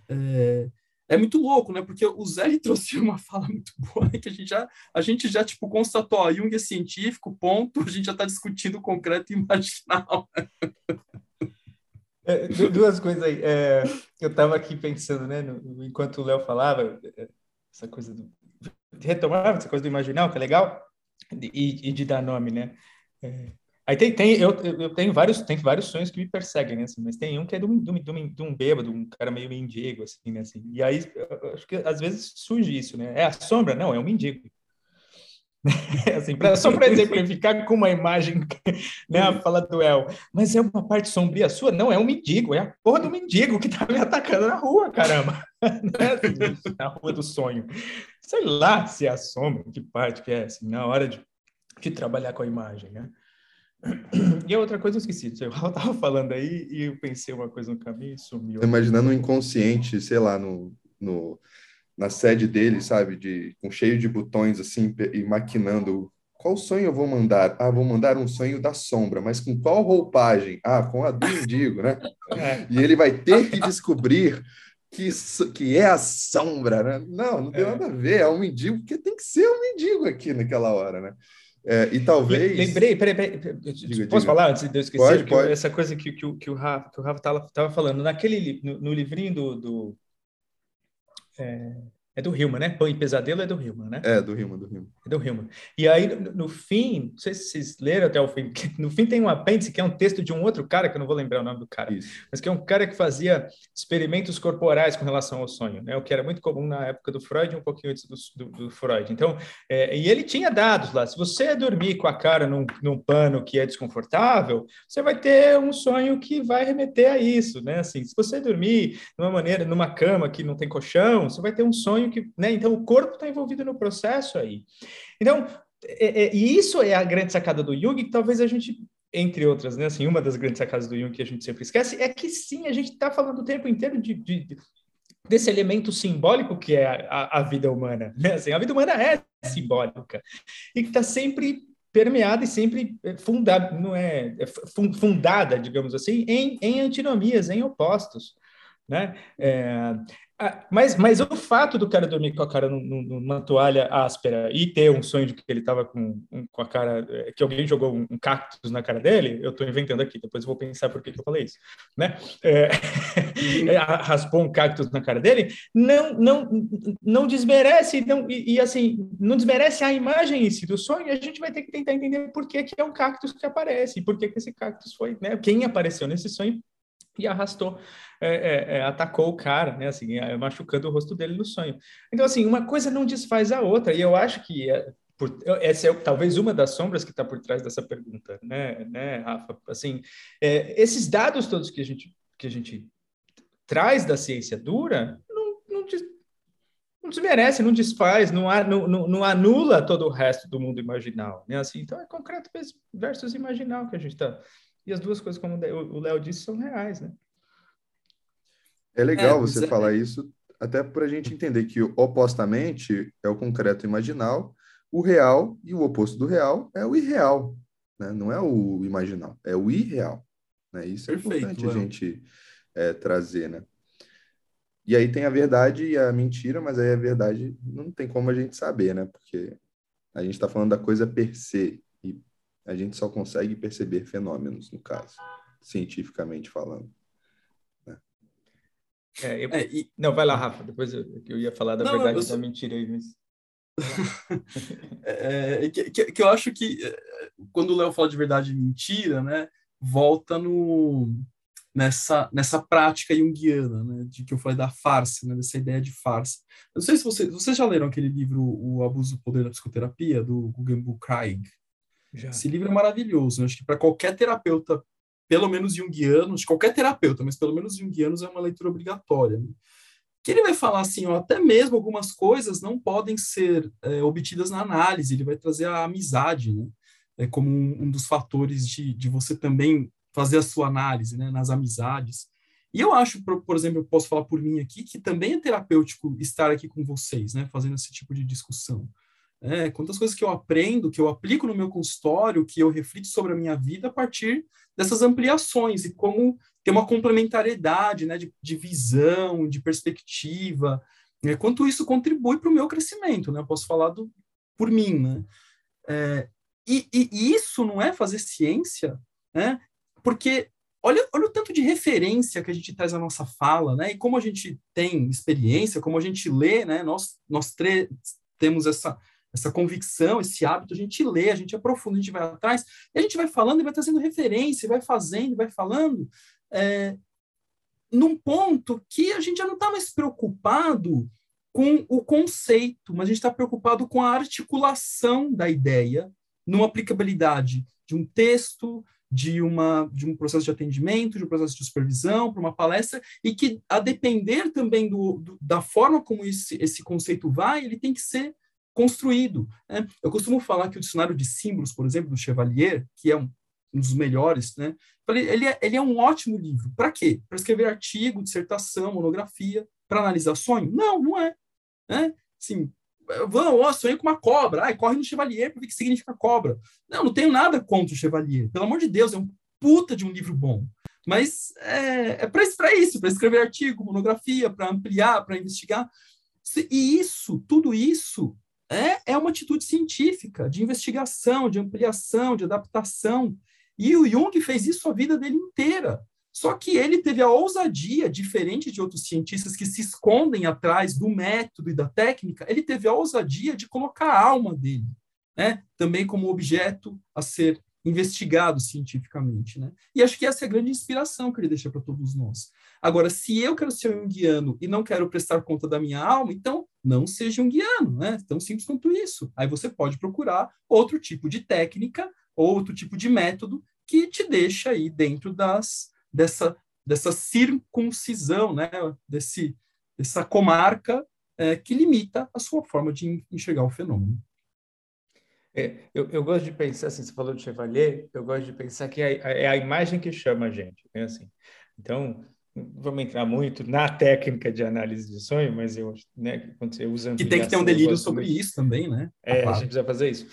é, é muito louco, né? Porque o Zé trouxe uma fala muito boa, né? que a gente já, a gente já tipo, constatou, ó, Jung é científico, ponto, a gente já está discutindo concreto e imaginal.
É, duas coisas aí. É, eu estava aqui pensando, né, no, enquanto o Léo falava, é, essa coisa do. retomava essa coisa do imaginal, que é legal, e, e de dar nome, né? É, Aí tem, tem eu, eu tenho vários, tem vários sonhos que me perseguem, né? Assim, mas tem um que é de um, de, um, de um bêbado, um cara meio mendigo, assim, né? Assim, e aí, acho que às vezes surge isso, né? É a sombra? Não, é um mendigo. assim, pra, só para exemplificar com uma imagem, né? A fala do El. Mas é uma parte sombria sua? Não, é um mendigo, é a porra do mendigo que tá me atacando na rua, caramba. Né? Assim, na rua do sonho. Sei lá se é a sombra, que parte que é, assim, na hora de, de trabalhar com a imagem, né? E a outra coisa eu esqueci, eu estava falando aí e eu pensei uma coisa no caminho e sumiu.
Imaginando um inconsciente, sei lá, no, no, na sede dele, sabe, de, com cheio de botões assim, e maquinando qual sonho eu vou mandar? Ah, vou mandar um sonho da sombra, mas com qual roupagem? Ah, com a do mendigo, né? É. E ele vai ter que descobrir que, que é a sombra, né? Não, não tem é. nada a ver, é um mendigo, porque tem que ser um mendigo aqui naquela hora, né? É, e talvez.
Lembrei, peraí, peraí, peraí diga, posso diga. falar antes de eu esquecer? Pode, pode. Essa coisa que, que, que o Rafa estava falando, naquele, no, no livrinho do. do é, é do Hillman, né? Pão e Pesadelo é do Hillman, né?
É, do Hillman, do Hillman.
É do Hillman. E aí, no, no, fim, não sei se vocês leram até o fim, no fim tem um apêndice que é um texto de um outro cara, que eu não vou lembrar o nome do cara, Isso. mas que é um cara que fazia experimentos corporais com relação ao sonho, né? O que era muito comum na época do Freud e um pouquinho antes do, do, do Freud. Então, é, e ele tinha dados lá. Se você dormir com a cara num, num pano que é desconfortável, você vai ter um sonho que vai remeter a isso, né? Assim, se você dormir de uma maneira, numa cama que não tem colchão, você vai ter um sonho que, né? Então o corpo está envolvido no processo aí. Então, é, é, e isso é a grande sacada do Jung, que talvez a gente entre outras, né? Assim, uma das grandes sacadas do Jung que a gente sempre esquece é que sim, a gente está falando o tempo inteiro de, de, de, desse elemento simbólico que é a, a, vida humana, né? Assim, a vida humana é simbólica e que está sempre permeada e sempre fundada, não é, é fundada, digamos assim, em, em antinomias, em opostos. Né? É, mas, mas o fato do cara dormir com a cara numa toalha áspera e ter um sonho de que ele estava com, com a cara, eh, que alguém jogou um, cactus na cara dele, eu estou inventando aqui, depois eu vou pensar por que, que eu falei isso, né? É, raspou um cactus na cara dele, não, não, não desmerece, não, e, e, assim, não desmerece a imagem em si do sonho, e a gente vai ter que tentar entender por que, que é um cactus que aparece, por que, que esse cactus foi, né? Quem apareceu nesse sonho e arrastou, é, é, é, atacou o cara, né, assim, é, machucando o rosto dele no sonho. Então, assim, uma coisa não desfaz a outra, e eu acho que é, por, essa é talvez uma das sombras que está por trás dessa pergunta, né, né Rafa? Assim, é, esses dados todos que a gente, que a gente traz da ciência dura não, não, não desmerece, não desfaz, não, não, não, anula todo o resto do mundo imaginal, né? Assim, então é concreto versus imaginal que a gente está e as duas coisas, como o Léo disse, são reais, né?
É legal é, você é... falar isso, até para a gente entender que opostamente é o concreto imaginal, o real e o oposto do real é o irreal, né? Não é o imaginal, é o irreal. Né? Isso é Perfeito, importante Léo. a gente é, trazer, né? E aí tem a verdade e a mentira, mas aí a verdade não tem como a gente saber, né? Porque a gente está falando da coisa per se, a gente só consegue perceber fenômenos, no caso, cientificamente falando.
Né? É, eu... é, e... Não, vai lá, Rafa, depois eu, eu ia falar da não, verdade e da mentira aí, mas...
É, é, que, que, que, eu acho que é, quando o Léo fala de verdade e mentira, né, volta no, nessa, nessa prática junguiana, né, de que eu falei da farsa, né, dessa ideia de farsa. Eu não sei se vocês, vocês já leram aquele livro O Abuso do Poder da Psicoterapia, do Guggenheim Craig. Já. Esse livro é maravilhoso. Né? Acho que para qualquer terapeuta, pelo menos junguiano, de qualquer terapeuta, mas pelo menos junguianos é uma leitura obrigatória. Né? Que ele vai falar assim, ó, até mesmo algumas coisas não podem ser é, obtidas na análise. Ele vai trazer a amizade, né? É como um, um dos fatores de, de você também fazer a sua análise, né? Nas amizades. E eu acho, por, por, exemplo, eu posso falar por mim aqui, que também é terapêutico estar aqui com vocês, né? Fazendo esse tipo de discussão. É, quantas coisas que eu aprendo, que eu aplico no meu consultório, que eu reflito sobre a minha vida a partir dessas ampliações e como ter uma complementariedade né, de, de visão, de perspectiva, né, quanto isso contribui para o meu crescimento. Né? Eu posso falar do, por mim. Né? É, e, e, isso não é fazer ciência, né? porque olha, olha o tanto de referência que a gente traz na nossa fala, né? E como a gente tem experiência, como a gente lê, né? Nós, nós temos essa, essa convicção, esse hábito, a gente lê, a gente aprofunda, a gente vai atrás, e a gente vai falando e vai trazendo referência, vai fazendo, vai falando, é, num ponto que a gente já não está mais preocupado com o conceito, mas a gente está preocupado com a articulação da ideia numa aplicabilidade de um texto, de, uma, de um processo de atendimento, de um processo de supervisão, para uma palestra, e que, a depender também do, do, da forma como esse, esse conceito vai, ele tem que ser construído. Né? Eu costumo falar que o dicionário de símbolos, por exemplo, do Chevalier, que é um, um dos melhores, né? ele, é, ele é um ótimo livro. Para quê? Para escrever artigo, dissertação, monografia, para analisar sonho? Não, não é. Né? Assim, vão, ó, sonhei com uma cobra, ai, corre no Chevalier para ver o que significa cobra. Não, não tenho nada contra o Chevalier. Pelo amor de Deus, é um puta de um livro bom. Mas é, é para isso, para escrever artigo, monografia, para ampliar, para investigar. E isso, tudo isso, é, é uma atitude científica, de investigação, de ampliação, de adaptação. E o Jung fez isso a vida dele inteira. Só que ele teve a ousadia, diferente de outros cientistas que se escondem atrás do método e da técnica, ele teve a ousadia de colocar a alma dele, né? também como objeto a ser investigado cientificamente. Né? E acho que essa é a grande inspiração que ele deixa para todos nós. Agora, se eu quero ser um guiano e não quero prestar conta da minha alma, então não seja um guiano, né? Tão simples quanto isso. Aí você pode procurar outro tipo de técnica, outro tipo de método que te deixa aí dentro das, dessa, dessa circuncisão, né? Desse, dessa comarca é, que limita a sua forma de enxergar o fenômeno.
É, eu, eu, gosto de pensar, assim, você falou de Chevalier, eu gosto de pensar que é, é a imagem que chama a gente, né? assim. Então, vamos entrar muito na técnica de análise de sonho, mas eu né, quando você usa
que tem que ter um delírio sobre isso também, né?
É, a gente precisa fazer isso.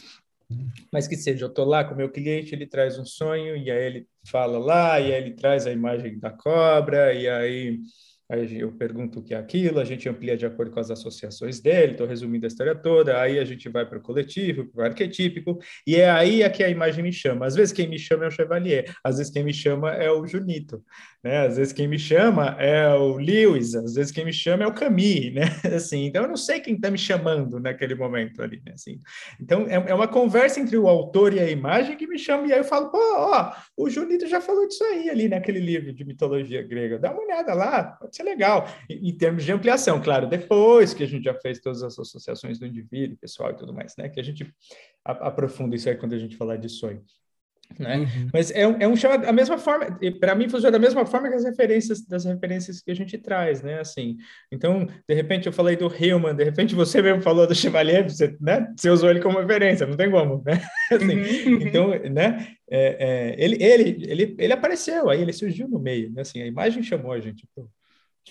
Mas que seja, eu estou lá com o meu cliente, ele traz um sonho, e aí ele fala lá, e aí ele traz a imagem da cobra, e aí Aí eu pergunto o que é aquilo, a gente amplia de acordo com as associações dele, estou resumindo a história toda, aí a gente vai para o coletivo, para o arquetípico, e é aí a que a imagem me chama. Às vezes quem me chama é o Chevalier, às vezes quem me chama é o Junito, né? Às vezes quem me chama é o Lewis, às vezes quem me chama é o Camille, né? Assim, então eu não sei quem está me chamando naquele momento ali, né? Assim, então é, é, uma conversa entre o autor e a imagem que me chama, e aí eu falo, pô, ó, o Junito já falou disso aí ali naquele livro de mitologia grega, dá uma olhada lá, ser legal, em, em, termos de ampliação, claro, depois que a gente já fez todas as associações do indivíduo, pessoal e tudo mais, né? Que a gente aprofunda isso aí quando a gente falar de sonho. Né? Uhum. Mas é um, é um chamado, a mesma forma, para mim funciona da mesma forma que as referências das referências que a gente traz, né? Assim, então, de repente eu falei do Hillman, de repente você mesmo falou do Chevalier, você, né? Você usou ele como referência, não tem como, né? Assim, uhum. Então, né? É, é, ele, ele, ele, ele apareceu aí, ele surgiu no meio, né? Assim, a imagem chamou a gente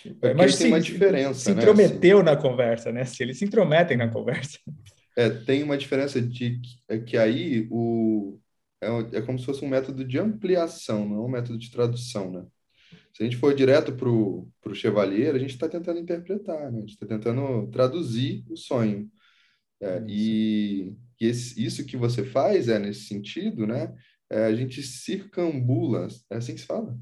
pro,
é mas tem se, uma diferença,
se né, intrometeu assim. na conversa, né? Se eles se intrometem na conversa.
É, tem uma diferença de que, é que aí o é, é como se fosse um método de ampliação, não um método de tradução, né? Se a gente for direto para o Chevalier, a gente está tentando interpretar, né? A gente está tentando traduzir o sonho. É, e, e esse, isso que você faz é nesse sentido, né? É, a gente circambula, é assim que se fala?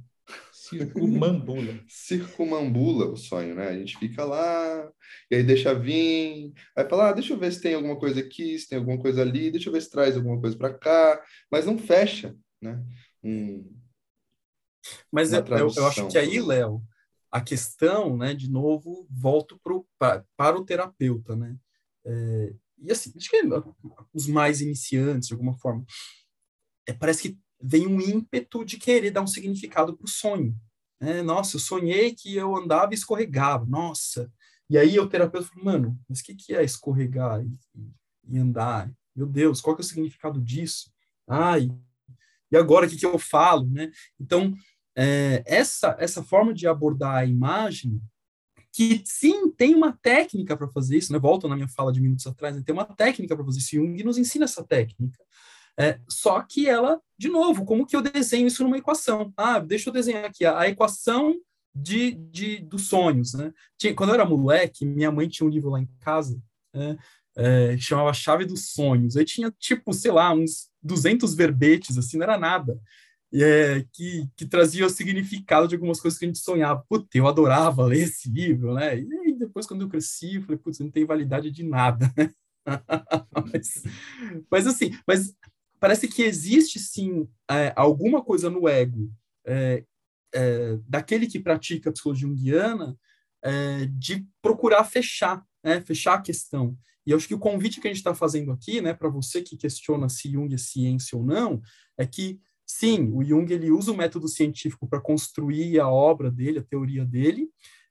Circumambula.
Circumambula o sonho, né? A gente fica lá, e aí deixa vir, aí fala, ah, deixa eu ver se tem alguma coisa aqui, se tem alguma coisa ali, deixa eu ver se traz alguma coisa para cá, mas não fecha, né? Um,
mas eu, eu, eu, acho que aí, Léo, a questão, né, de novo, volto pro, pra, para o terapeuta, né? É, e assim, acho que os mais iniciantes, de alguma forma, é, parece que vem um ímpeto de querer dar um significado para o sonho. É, nossa, eu sonhei que eu andava e escorregava. Nossa. E aí o terapeuta falou, mano, mas o que, que é escorregar e, e, andar? Meu Deus, qual que é o significado disso? Ai, e agora o que, que eu falo? Né? Então, é, essa, essa forma de abordar a imagem, que sim, tem uma técnica para fazer isso, né? volto na minha fala de minutos atrás, né? tem uma técnica para fazer isso, Jung nos ensina essa técnica. É, só que ela, de novo, como que eu desenho isso numa equação? Ah, deixa eu desenhar aqui a, a equação de, de, dos sonhos, né? Tinha, quando eu era moleque, minha mãe tinha um livro lá em casa, né, é, chamava Chave dos Sonhos. Aí tinha, tipo, sei lá, uns 200 verbetes, assim, não era nada. É, que, que trazia o significado de algumas coisas que a gente sonhava. Putz, eu adorava ler esse livro, né? E aí, depois, quando eu cresci, eu falei, putz, não tem validade de nada, né? mas, mas, assim, mas parece que existe sim é, alguma coisa no ego é, é, daquele que pratica a psicologia junguiana é, de procurar fechar, né, fechar a questão. E acho que o convite que a gente está fazendo aqui, né, para você que questiona se Jung é ciência ou não, é que sim, o Jung ele usa o método científico para construir a obra dele, a teoria dele,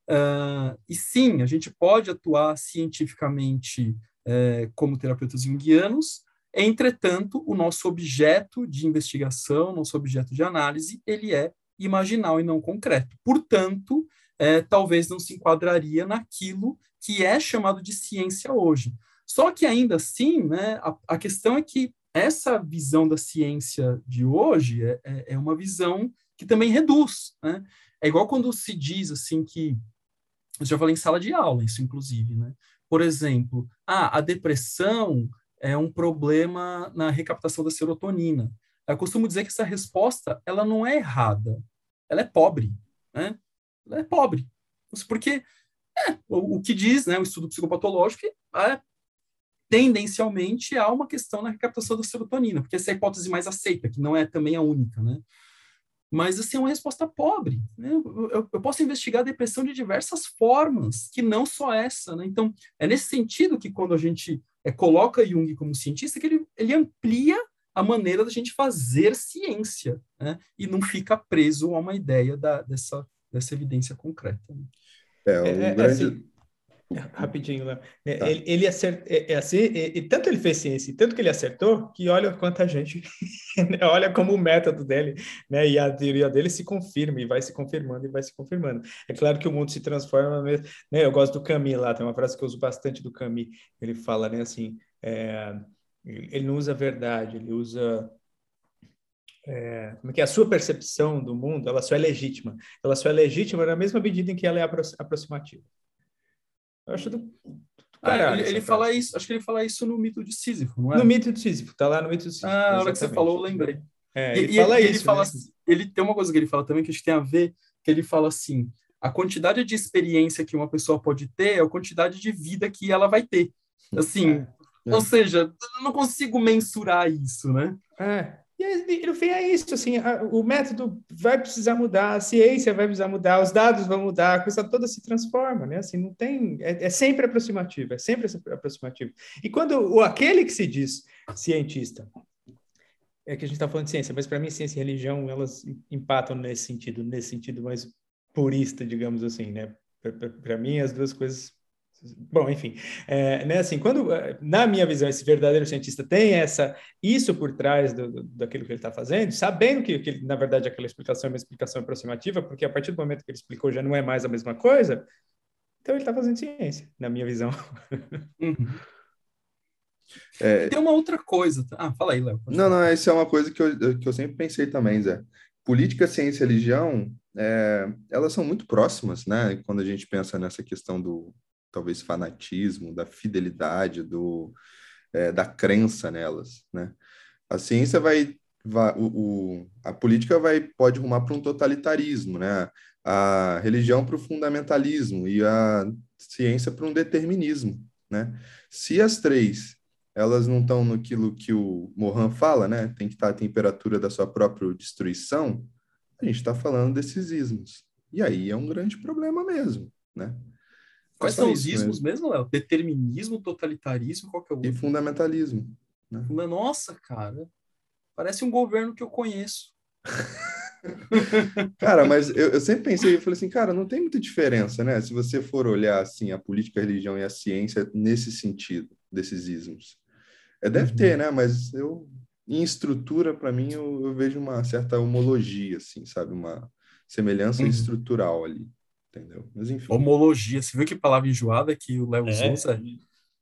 uh, e sim, a gente pode atuar cientificamente uh, como terapeutas junguianos, Entretanto, o nosso objeto de investigação, nosso objeto de análise, ele é imaginal e não concreto. Portanto, é, talvez não se enquadraria naquilo que é chamado de ciência hoje. Só que ainda assim, né, a, a questão é que essa visão da ciência de hoje é, é, é uma visão que também reduz. Né? É igual quando se diz assim que, eu já falei em sala de aula, isso inclusive, né? Por exemplo, ah, a depressão é um problema na recaptação da serotonina. Eu costumo dizer que essa resposta ela não é errada, ela é pobre, né? Ela é pobre, porque é, o, o, que diz, né, o estudo psicopatológico é tendencialmente há uma questão na recaptação da serotonina, porque essa é a hipótese mais aceita, que não é também a única, né? Mas, assim, é uma resposta pobre. Né? Eu, eu, posso investigar a depressão de diversas formas, que não só essa. Né? Então, é nesse sentido que quando a gente é, coloca Jung como cientista, que ele, ele amplia a maneira da gente fazer ciência, né? e não fica preso a uma ideia da, dessa, dessa evidência concreta. Né?
É, um é, é grande... Assim,
Rapidinho, Léo. É, tá. Ele, ele acertou, é, é assim, e, e, tanto ele fez ciência, tanto que ele acertou, que olha quanta gente, olha como o método dele, né, e a teoria dele se confirma, e vai se confirmando, e vai se confirmando. É claro que o mundo se transforma, né, eu gosto do Camus lá, tem uma frase que eu uso bastante do Camus, ele fala, né, assim, é, ele não usa verdade, ele usa é, como é que é? a sua percepção do mundo, ela só é legítima. Ela só é legítima na mesma medida em que ela é aproximativa. Eu acho do,
ah, ele, ele fala isso, acho que ele fala isso no mito de Sísifo, não é?
No mito de Sísifo, tá lá no mito de Sísifo.
Ah, a hora que você falou, eu lembrei.
É, ele e, fala
ele,
isso.
Ele, fala, né? ele tem uma coisa que ele fala também que acho que tem a ver, que ele fala assim: a quantidade de experiência que uma pessoa pode ter é a quantidade de vida que ela vai ter. Assim, é, é. ou seja, eu não consigo mensurar isso, né?
É. E no fim é isso, assim, a, o método vai precisar mudar, a ciência vai precisar mudar, os dados vão mudar, a coisa toda se transforma, né? Assim, não tem, é, é sempre aproximativo, é sempre aproximativo. E quando o, aquele que se diz cientista, é que a gente está falando de ciência, mas para mim ciência e religião elas empatam nesse sentido, nesse sentido mais purista, digamos assim, né? Para mim as duas coisas Bom, enfim, é, né, assim, quando, é, na minha visão, esse verdadeiro cientista tem essa, isso por trás do, do daquilo que ele está fazendo, sabendo que, que, na verdade, aquela explicação é uma explicação aproximativa, porque a partir do momento que ele explicou já não é mais a mesma coisa, então ele está fazendo ciência, na minha visão.
Uhum. É... Tem uma outra coisa. Tá? Ah, fala aí, Léo.
Não, não, essa é uma coisa que eu, que eu sempre pensei também, Zé. Política, ciência e religião, é, elas são muito próximas, né? Quando a gente pensa nessa questão do, talvez fanatismo, da fidelidade, do, é, da crença nelas, né? A ciência vai, vai o, o, a política vai pode rumar para um totalitarismo, né? A religião para o fundamentalismo e a ciência para um determinismo, né? Se as três elas não estão naquilo que o Mohan fala, né? Tem que estar a temperatura da sua própria destruição. A gente está falando desses ismos. E aí é um grande problema mesmo, né?
Quais são os ismos mesmo, Léo? Determinismo, totalitarismo, qual que é o outro?
E fundamentalismo.
Né? Nossa, cara, parece um governo que eu conheço.
cara, mas eu, eu, sempre pensei, eu falei assim, cara, não tem muita diferença, né? Se você for olhar assim a política, a religião e a ciência nesse sentido, desses ismos. É, deve uhum. ter, né? Mas eu, em estrutura, para mim, eu, eu, vejo uma certa homologia, assim, sabe? Uma semelhança uhum. estrutural ali entendeu? Mas enfim.
Homologia, você viu que palavra enjoada que o Léo é, usa?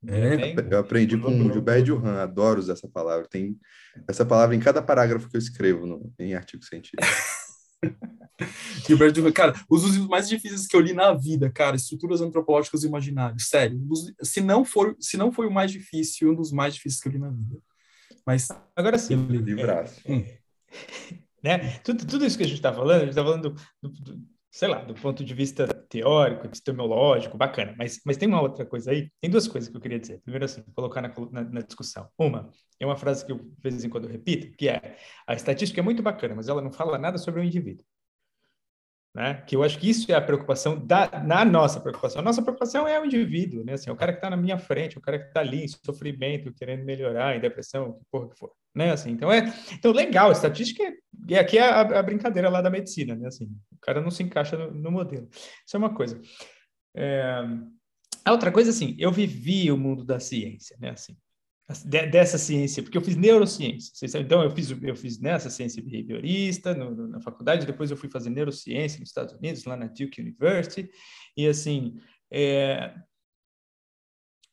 É. Eu aprendi com o Gilberto Johan, adoro usar essa palavra. Tem essa palavra em cada parágrafo que eu escrevo no, em artigo científico.
Gilberto Johan, cara, os usos mais difíceis que eu li na vida, cara, estruturas antropológicas imaginárias, sério. Se não for, se não foi o mais difícil, um dos mais difíceis que eu li na vida. Mas
agora sim,
livraço.
É, hum. né? Tudo, tudo isso que a gente está falando, a gente está falando do, do, sei lá, do ponto de vista teórico, epistemológico, bacana. Mas, mas tem uma outra coisa aí, tem duas coisas que eu queria dizer. Primeiro, assim, colocar na, na, na, discussão. Uma, é uma frase que eu, de vez em quando, eu repito, que é, a estatística é muito bacana, mas ela não fala nada sobre o indivíduo. Né? Que eu acho que isso é a preocupação da na nossa preocupação. A nossa preocupação é o indivíduo, né? Assim, é o cara que está na minha frente, o cara que está ali em sofrimento, querendo melhorar, em depressão, que porra que for, né? Assim, então é, então legal. Estatística é, e aqui é a, a, brincadeira lá da medicina, né? Assim, o cara não se encaixa no, no modelo. Isso é uma coisa. É... A outra coisa, assim, eu vivi o mundo da ciência, né? Assim, dessa ciência, porque eu fiz neurociência. Então, eu fiz, eu fiz nessa ciência behaviorista no, no, na faculdade, depois eu fui fazer neurociência nos Estados Unidos, lá na Duke University, e assim, é...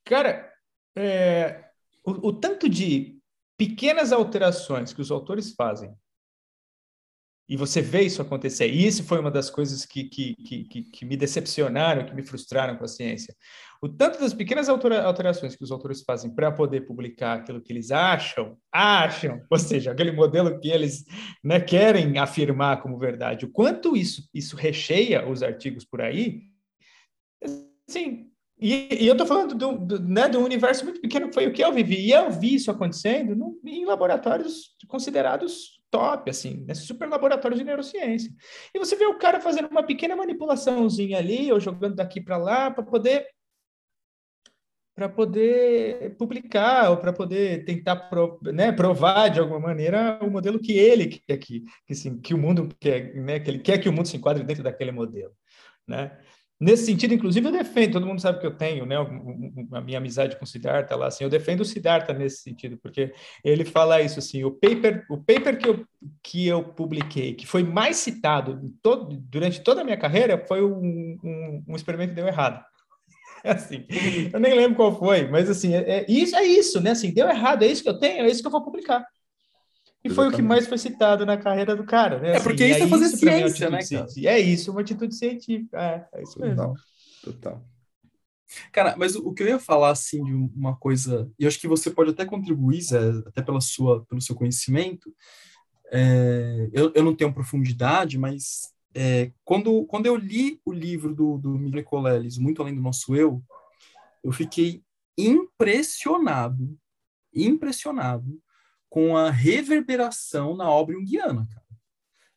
cara, é... O, o tanto de pequenas alterações que os autores fazem e você vê isso acontecer. E isso foi uma das coisas que, que, que, que, me decepcionaram, que me frustraram com a ciência. O tanto das pequenas alterações que os autores fazem para poder publicar aquilo que eles acham, acham, ou seja, aquele modelo que eles né, querem afirmar como verdade, o quanto isso, isso recheia os artigos por aí, sim. E, e eu estou falando do, do, né, um universo muito pequeno, que foi o que eu vivi. E eu vi isso acontecendo no, em laboratórios considerados top, assim, né? super laboratório de neurociência. E você vê o cara fazendo uma pequena manipulaçãozinha ali, ou jogando daqui para lá, para poder para poder publicar ou para poder tentar né, provar de alguma maneira o modelo que ele quer que, que, assim, que o mundo quer, né, que ele quer que o mundo se enquadre dentro daquele modelo, né? Nesse sentido, inclusive, eu defendo, todo mundo sabe que eu tenho, né, a minha amizade com o Siddhartha lá, assim, eu defendo o Siddhartha nesse sentido, porque ele fala isso, assim, o paper, o paper que eu, que eu publiquei, que foi mais citado todo, durante toda a minha carreira, foi um, um, um experimento que deu errado. Assim, eu nem lembro qual foi, mas assim, é, é, isso, é isso, né, assim, deu errado, é isso que eu tenho, é isso que eu vou publicar. E foi o que mais foi citado na carreira do cara, né?
É porque assim, isso é fazer isso ciência, né,
cara? É isso, uma atitude científica. É, é isso mesmo.
Total. Total.
Cara, mas o, que eu ia falar, assim, de uma coisa, e eu acho que você pode até contribuir, Zé, até pela sua, pelo seu conhecimento, é, eu, eu não tenho profundidade, mas é, quando, quando eu li o livro do, do Miguel Coleles, Muito Além do Nosso Eu, eu fiquei impressionado, impressionado com a reverberação na obra junguiana, cara.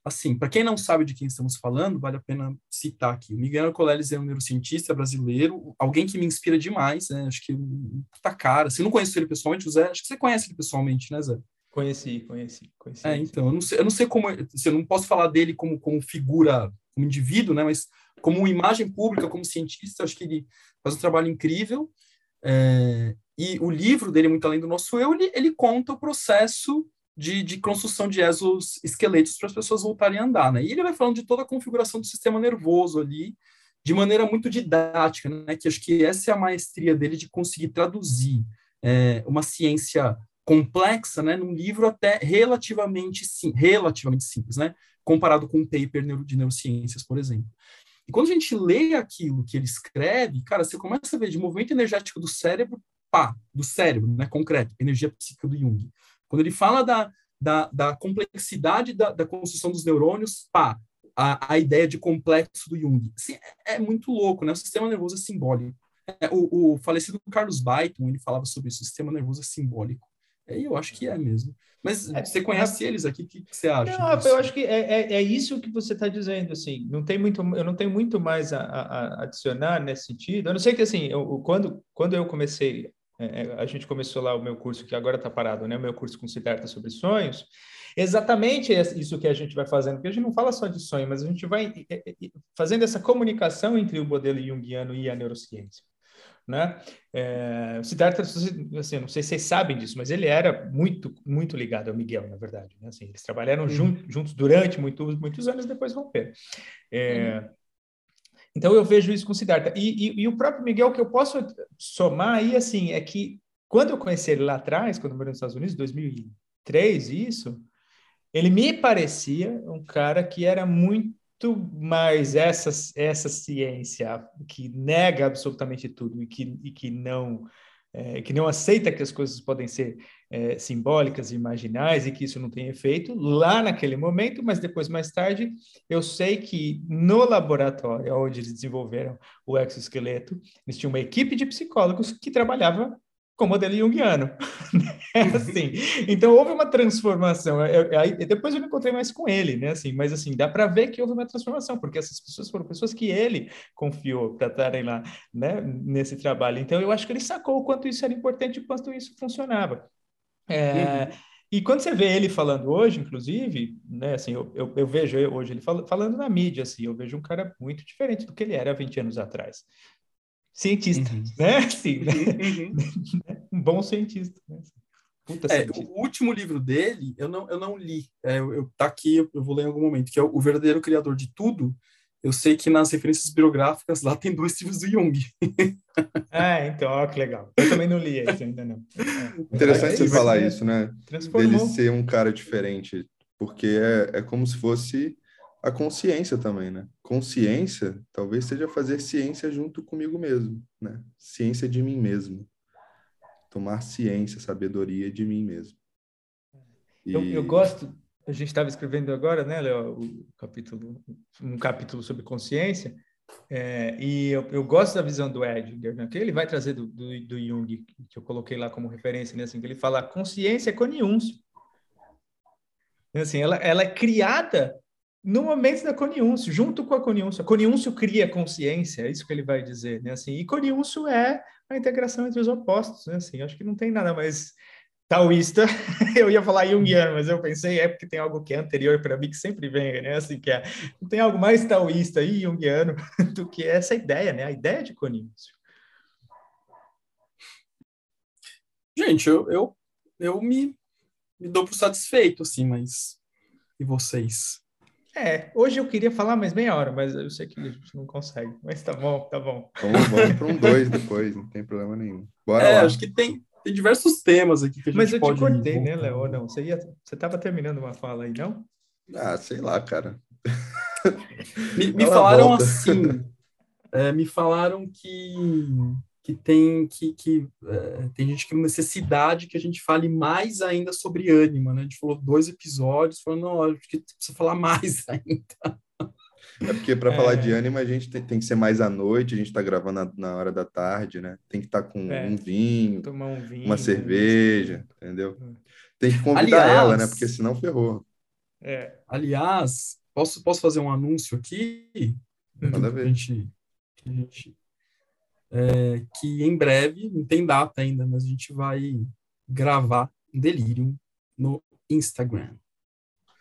Assim, para quem não sabe de quem estamos falando, vale a pena citar aqui. O Miguel Coleles é um neurocientista brasileiro, alguém que me inspira demais, né? Acho que tá cara. Você não conhece ele pessoalmente, Zé? Acho que você conhece ele pessoalmente, né, Zé?
Conheci, conheci, conheci.
É, então, eu não sei, eu não sei como, assim, eu não posso falar dele como, como figura, como indivíduo, né? Mas como imagem pública, como cientista, acho que ele faz um trabalho incrível. É, e o livro dele, Muito Além do Nosso Eu, ele, ele conta o processo de, de construção de exoesqueletos para as pessoas voltarem a andar, né? E ele vai falando de toda a configuração do sistema nervoso ali, de maneira muito didática, né? Que acho que essa é a maestria dele de conseguir traduzir é, uma ciência complexa, né? Num livro até relativamente, sim, relativamente simples, né? Comparado com um paper de neurociências, por exemplo. E quando a gente lê aquilo que ele escreve, cara, você começa a ver de movimento energético do cérebro, pá, do cérebro, né, concreto, energia psíquica do Jung. Quando ele fala da, da, da complexidade da, da, construção dos neurônios, pá, a, a ideia de complexo do Jung. Assim, é, é, muito louco, né? O sistema nervoso é simbólico. É, o, o, falecido Carlos Baiton, ele falava sobre isso, o sistema nervoso é simbólico. E eu acho que é mesmo. Mas é, você conhece é, eles aqui, o que, que, você acha?
Não, eu acho que é, é, é isso que você está dizendo, assim, não tem muito, eu não tenho muito mais a, a, adicionar nesse sentido. Eu não sei que, assim, eu, quando, quando eu comecei, é, é, a gente começou lá o meu curso, que agora está parado, né, o meu curso com Siddhartha sobre sonhos, exatamente isso que a gente vai fazendo, porque a gente não fala só de sonho, mas a gente vai fazendo essa comunicação entre o modelo junguiano e a neurociência né? É, o Siddhartha, assim, não sei se vocês sabem disso, mas ele era muito, muito ligado ao Miguel, na verdade. Né? Assim, eles trabalharam jun juntos durante muitos, muitos anos, depois romperam. É, uhum. Então eu vejo isso com Siddhartha. E, e, e, o próprio Miguel, que eu posso somar aí, assim, é que quando eu conheci ele lá atrás, quando eu morei nos Estados Unidos, 2003, isso, ele me parecia um cara que era muito muito mais essa, essa ciência que nega absolutamente tudo e que, e que não é, que não aceita que as coisas podem ser é, simbólicas e imaginais e que isso não tem efeito lá naquele momento, mas depois mais tarde eu sei que no laboratório onde eles desenvolveram o exoesqueleto, eles tinham uma equipe de psicólogos que trabalhava com o modelo junguiano. é assim. Então houve uma transformação. Eu, aí, depois eu me encontrei mais com ele, né? Assim, mas assim, dá para ver que houve uma transformação, porque essas pessoas foram pessoas que ele confiou para estarem lá, né, nesse trabalho. Então eu acho que ele sacou o quanto isso era importante e quanto isso funcionava. É, uhum. E quando você vê ele falando hoje, inclusive, né, assim, eu, eu, eu vejo hoje ele falando na mídia, assim, eu vejo um cara muito diferente do que ele era 20 anos atrás cientista, uhum. né? Sim, né? Uhum. um bom cientista. Né?
Puta é, cientista. O último livro dele, eu não, eu não li. É, eu, tá aqui, eu, vou ler em algum momento, que é o Verdadeiro Criador de Tudo. Eu sei que nas referências biográficas lá tem dois livros do Jung.
ah, então, ó, que legal. Eu também não li esse ainda não.
É. Interessante você falar isso, né? Dele ser um cara diferente, porque é, é como se fosse a consciência também, né? Consciência talvez seja fazer ciência junto comigo mesmo, né? Ciência de mim mesmo. Tomar ciência, sabedoria de mim mesmo.
E... Eu, eu gosto, a gente estava escrevendo agora, né, Léo, o capítulo, um capítulo sobre consciência, é, e eu, eu, gosto da visão do Edgar, né, que ele vai trazer do, do, do, Jung, que eu coloquei lá como referência, né, assim, que ele fala consciência é coniúncio. Assim, ela, ela é criada no momento da coniúncio, junto com a coniúncio. A coniúncio cria consciência, é isso que ele vai dizer, né? Assim, e coniúncio é a integração entre os opostos, né? Assim, acho que não tem nada mais taoísta. eu ia falar junguiano, mas eu pensei é porque tem algo que é anterior para mim que sempre vem, né? Assim, que é, não tem algo mais taoísta e junguiano do que essa ideia, né? A ideia de coniúncio.
Gente, eu, eu, eu me, me dou por satisfeito, assim, mas e vocês?
É, hoje eu queria falar mais meia hora, mas eu sei que a gente não consegue. Mas tá bom, tá bom.
Vamos, vamos para um dois depois, não tem problema nenhum. Bora
é,
lá.
acho que tem, tem diversos temas aqui que a gente
Mas eu
pode
te cortei,
voltar.
né, Léo? Não, você ia, você estava terminando uma fala aí, não?
Ah, sei lá, cara.
Me, me falaram
volta.
assim, é, me falaram que que tem que, que é, tem gente que tem necessidade que a gente fale mais ainda sobre ânima, né? A gente falou dois episódios, falando, não, acho que precisa falar mais ainda.
É porque para
É.
falar de ânima, a gente tem, tem que ser mais à noite, a gente está gravando na, na hora da tarde, né? Tem que estar com
É.
um vinho,
Tomar um vinho.
uma cerveja, entendeu?
Hum.
Tem que convidar
Aliás-
ela, né? Porque senão ferrou.
É.
Aliás, posso, posso fazer um anúncio aqui?
Manda
Que
ver.
a gente, que a gente- é, que em breve, não tem data ainda, mas a gente vai gravar um Delirium no Instagram.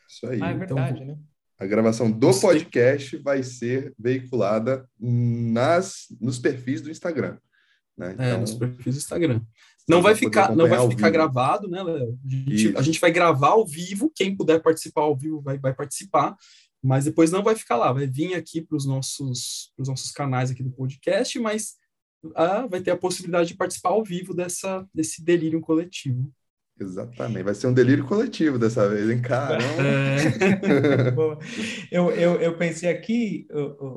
Isso aí.
Ah, é
Então,
verdade, né?
A gravação do podcast vai ser veiculada nas, nos perfis do Instagram. Né?
É,
Então,
nos perfis do Instagram. Não vai ficar, não vai ficar gravado, né, Léo? A gente, a gente vai gravar ao vivo, quem puder participar ao vivo vai, vai participar, mas depois não vai ficar lá, vai vir aqui para os nossos, pros nossos canais aqui do podcast, mas ah, vai ter a possibilidade de participar ao vivo dessa, desse delírio coletivo.
Exatamente. Vai ser um delírio coletivo dessa vez, hein? Caramba.
É,
eu, eu, eu pensei aqui,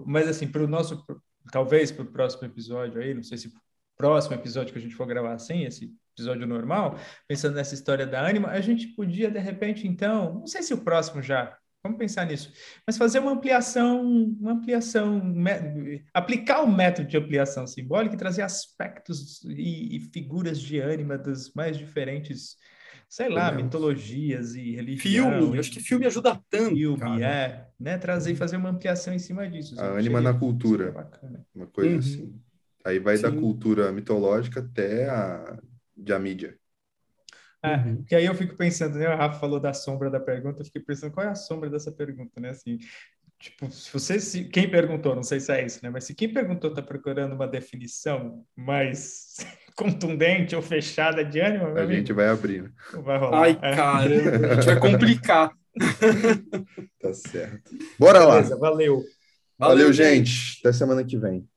mas assim, para o nosso, talvez para o próximo episódio aí, não sei se próximo episódio que a gente for gravar assim, esse episódio normal, pensando nessa história da ânima, a gente podia, de repente, então, não sei se o próximo já, vamos pensar nisso, mas fazer uma ampliação, uma ampliação, aplicar o método de ampliação simbólica e trazer aspectos e, e figuras de ânima dos mais diferentes, sei lá, mitologias e religião.
filme,
e-
eu acho que filme ajuda tanto,
filme,
cara.
é, né? Trazer e fazer uma ampliação em cima disso.
A
Eu
ânima na cultura.
bacana.
Uma coisa
Uhum.
assim. Aí vai da
Sim.
cultura mitológica até a de a mídia.
É,
Uhum.
porque aí eu fico pensando, né? O Rafa falou da sombra da pergunta, eu fiquei pensando qual é a sombra dessa pergunta, né? Assim, tipo, se você, se, quem perguntou, não sei se é isso, né? Mas se quem perguntou está procurando uma definição mais contundente ou fechada de ânima, meu
A
amigo,
gente vai abrir, né?
vai rolar.
Ai,
É.
caramba, a gente vai complicar.
Tá certo. Bora lá.
Beleza, valeu.
Valeu, gente. Até semana que vem.